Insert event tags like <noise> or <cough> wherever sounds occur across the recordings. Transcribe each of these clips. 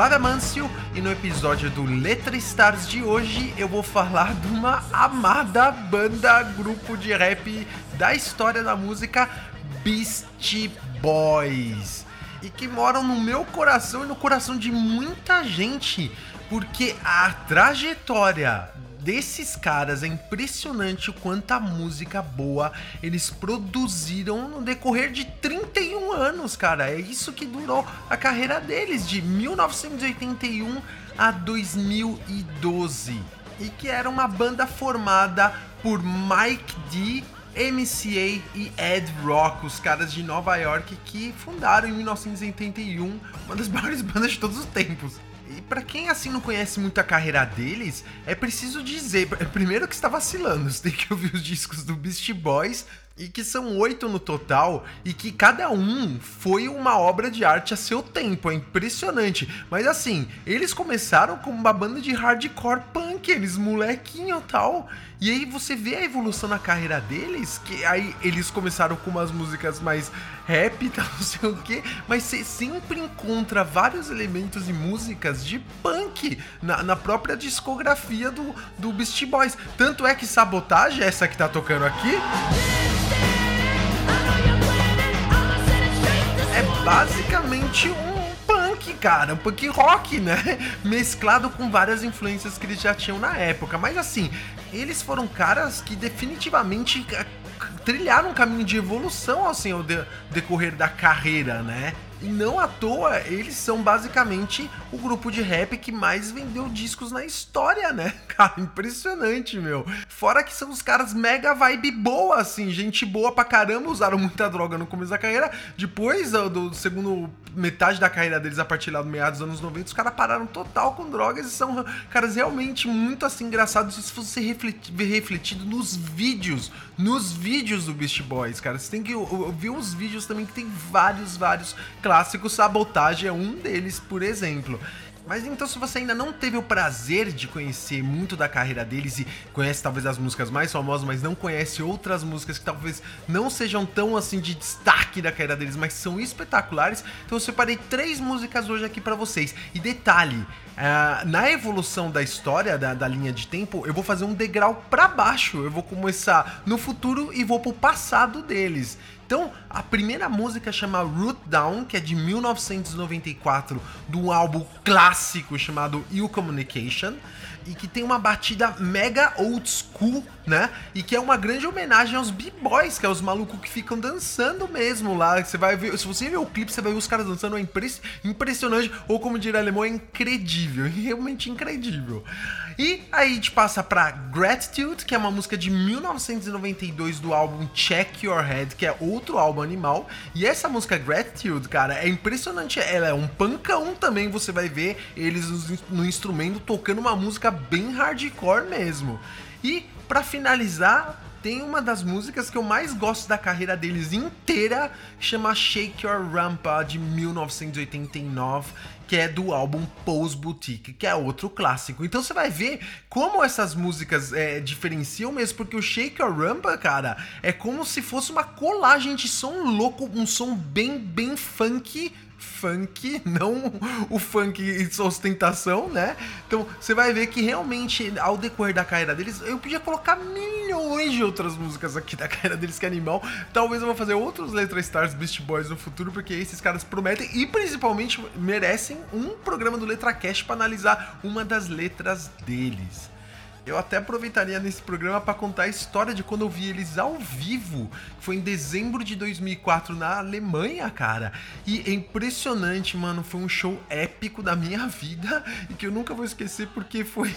Mâncio e no episódio do Letra Stars de hoje eu vou falar de uma amada banda, grupo de rap da história da música, Beastie Boys. E que moram no meu coração e no coração de muita gente, porque a trajetória desses caras é impressionante o quanta música boa eles produziram no decorrer de 31 anos, cara. É isso que durou a carreira deles, de 1981 a 2012. E que era uma banda formada por Mike D. MCA e Ed Rock, os caras de Nova York que fundaram em 1981 uma das <laughs> maiores bandas de todos os tempos. E pra quem assim não conhece muito a carreira deles, é preciso dizer, primeiro que está vacilando, você tem que ouvir os discos do Beast Boys e que são oito no total e que cada um foi uma obra de arte a seu tempo, é impressionante. Mas assim, eles começaram como uma banda de hardcore punk, eles molequinho e tal. E aí você vê a evolução na carreira deles, que aí eles começaram com umas músicas mais rap tal, <laughs> não sei o que, mas você sempre encontra vários elementos e músicas de punk na, na própria discografia do, do Beast Boys. Tanto é que Sabotage, essa que tá tocando aqui, basicamente um punk, cara, um punk rock, né? <laughs> Mesclado com várias influências que eles já tinham na época. Mas assim, eles foram caras que definitivamente trilharam um caminho de evolução assim ao de- decorrer da carreira, né? E não à toa, eles são basicamente o grupo de rap que mais vendeu discos na história, né? <laughs> Cara, impressionante, meu. Fora que são os caras mega vibe boa, assim, gente boa pra caramba, usaram muita droga no começo da carreira. Depois do, do segundo metade da carreira deles, a partir lá do meados dos anos 90, os caras pararam total com drogas e são caras realmente muito assim engraçados. Isso ver refletido nos vídeos, nos vídeos do Beast Boys, cara. Você tem que o- o- ver uns vídeos também que tem vários, vários clássicos. Sabotagem é um deles, por exemplo. Mas então, se você ainda não teve o prazer de conhecer muito da carreira deles e conhece talvez as músicas mais famosas, mas não conhece outras músicas que talvez não sejam tão assim de destaque da carreira deles, mas são espetaculares, então eu separei três músicas hoje aqui pra vocês. E detalhe, ah, na evolução da história da, da linha de tempo, eu vou fazer um degrau pra baixo. Eu vou começar no futuro e vou pro passado deles. Então, a primeira música chama Root Down, que é de 1994, do álbum clássico chamado You Communication, e que tem uma batida mega old school, né? E que é uma grande homenagem aos B-Boys, que é os malucos que ficam dançando mesmo lá. Você vai ver, se você ver o clipe, você vai ver os caras dançando, é impre- impressionante, ou como diria alemão, é incredível, <laughs> realmente incrível. E aí a gente passa pra Gratitude, que é uma música de 1992 do álbum Check Your Head, que é outro álbum animal. E essa música Gratitude, cara, é impressionante. Ela é um pancão também, você vai ver eles no- instrumento tocando uma música bem hardcore mesmo. E pra finalizar, tem uma das músicas que eu mais gosto da carreira deles inteira, chama Shake Your Rampa de 1989, que é do álbum Pose Boutique, que é outro clássico. Então você vai ver como essas músicas é, diferenciam mesmo, porque o Shake Your Rampa, cara, é como se fosse uma colagem de som louco, um som bem, bem funk funk, não o funk e ostentação, né? Então você vai ver que realmente ao decorrer da carreira deles, eu podia colocar milhões de outras músicas aqui da carreira deles que é animal. Talvez eu vou fazer outros Letra Stars Beast Boys no futuro, porque esses caras prometem e principalmente merecem um programa do Letra Cash para analisar uma das letras deles. Eu até aproveitaria nesse programa para contar a história de quando eu vi eles ao vivo, que foi em dezembro de 2004 na Alemanha, cara. E é impressionante, mano, foi um show épico da minha <laughs> vida e que eu nunca vou esquecer porque foi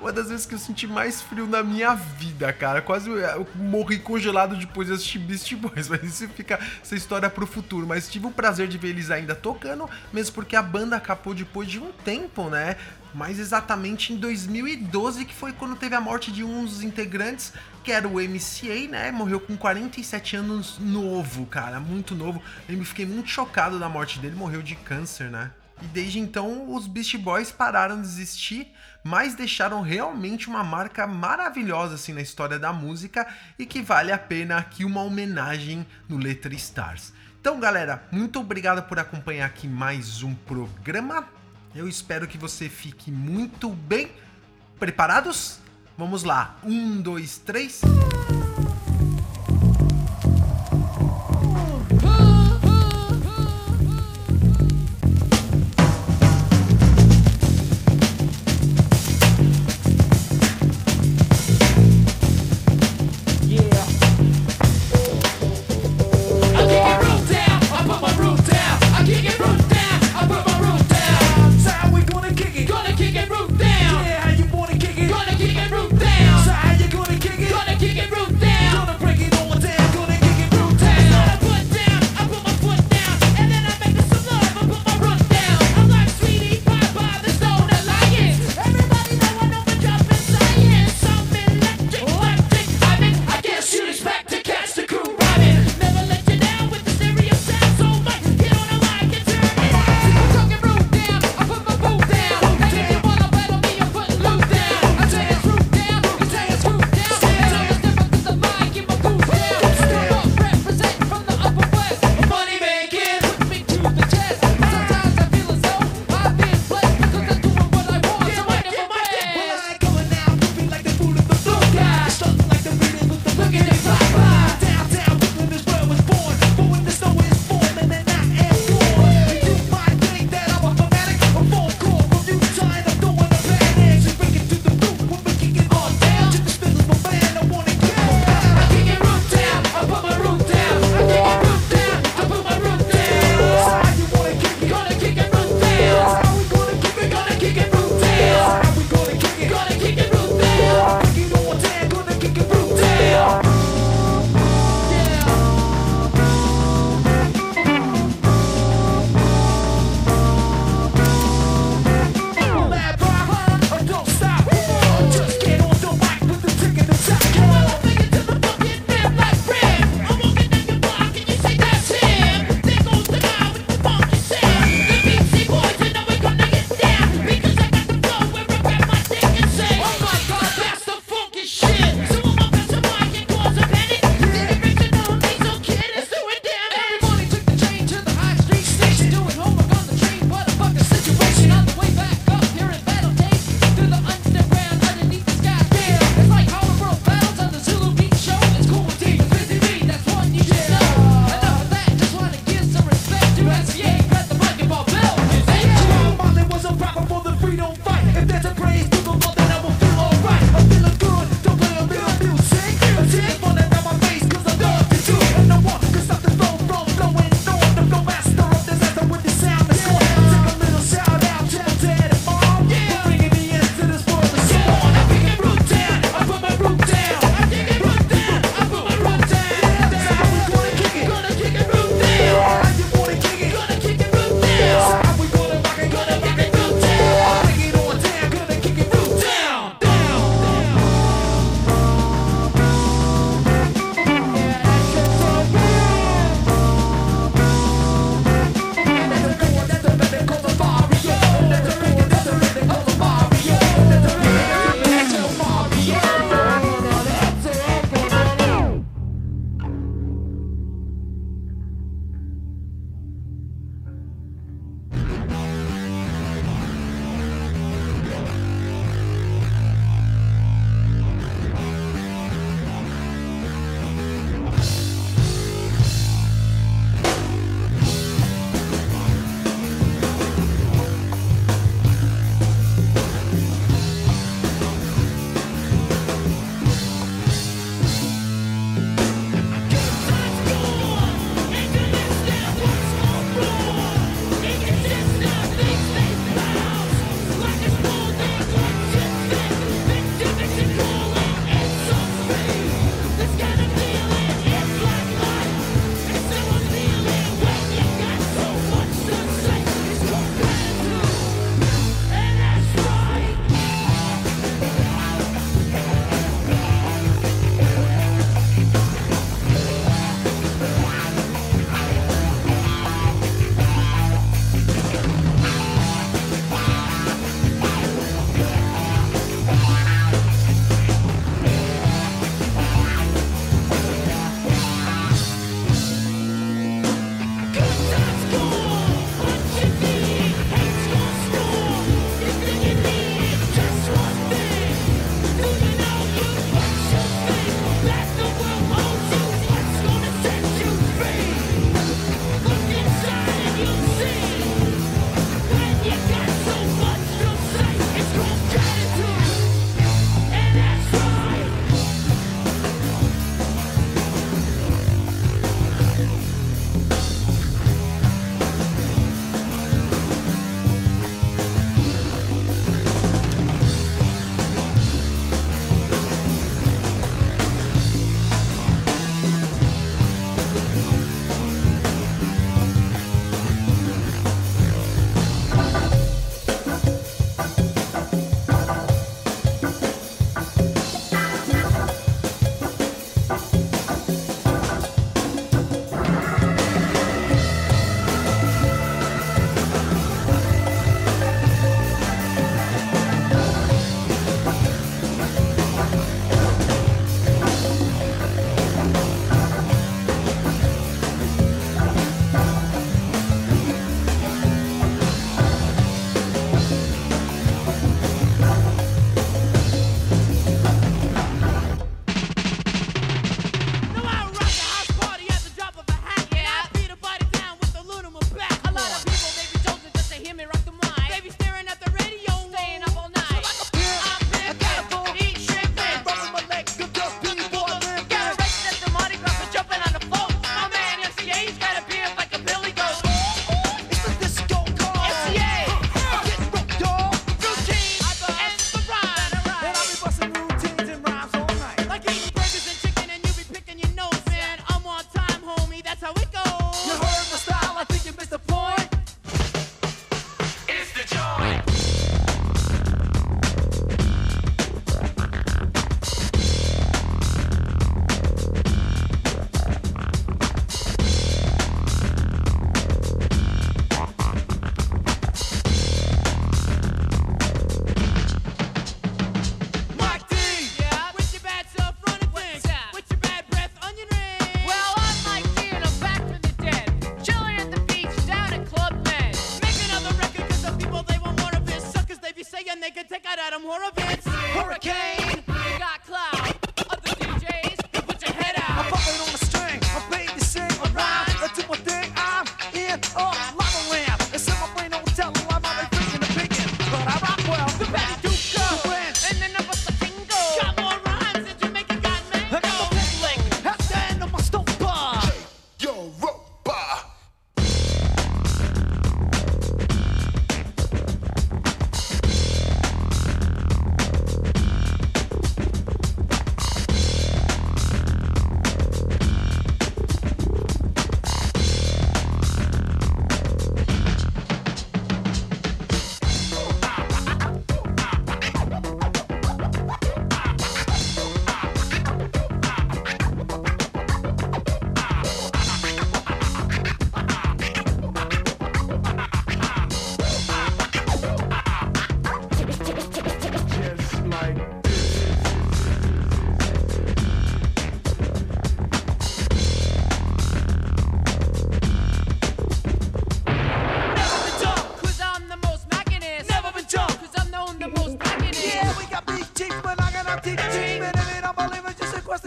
uma das vezes que eu senti mais frio na minha vida, cara. Quase eu morri congelado depois de assistir Beast Boys. <laughs> Mas isso fica essa história pro futuro. Mas tive o prazer de ver eles ainda tocando, mesmo porque a banda acabou depois de um tempo, né? Mais exatamente em 2012, que foi quando teve a morte de um dos integrantes, que era o MCA, né? Morreu com 47 anos novo, cara, muito novo. Eu fiquei muito chocado da morte dele, morreu de câncer, né? E desde então os Beast Boys pararam de existir, mas deixaram realmente uma marca maravilhosa assim na história da música e que vale a pena aqui uma homenagem no Letra Stars. Então, galera, muito obrigado por acompanhar aqui mais um programa. Eu espero que você fique muito bem preparados. Vamos lá, um, dois, três.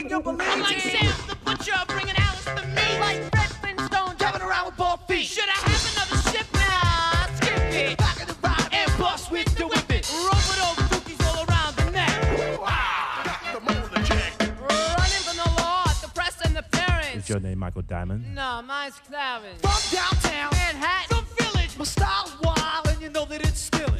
It, just request that you believe I'm like it. Sam the Butcher, bringing Alice the meat. Like Fred Flintstone, Driving around with bald feet. Should I have another ship now? Skip it. Back in the ride and bust with the whip it. Rope it over cookies all around the neck. Got the motor jack. Running from the law, the press and the parents. Is your name Michael Diamond? No, mine's Clarence. From downtown, Manhattan. the village. My style's wild, and you know that it's still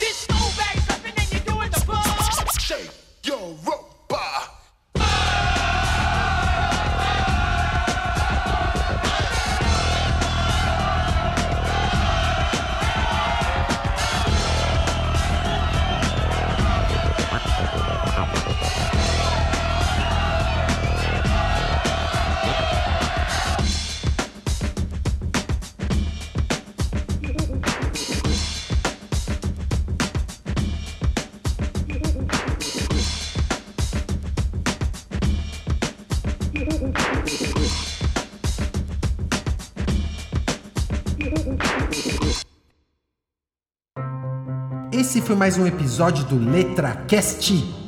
Esse foi mais um episódio do Letra Cast.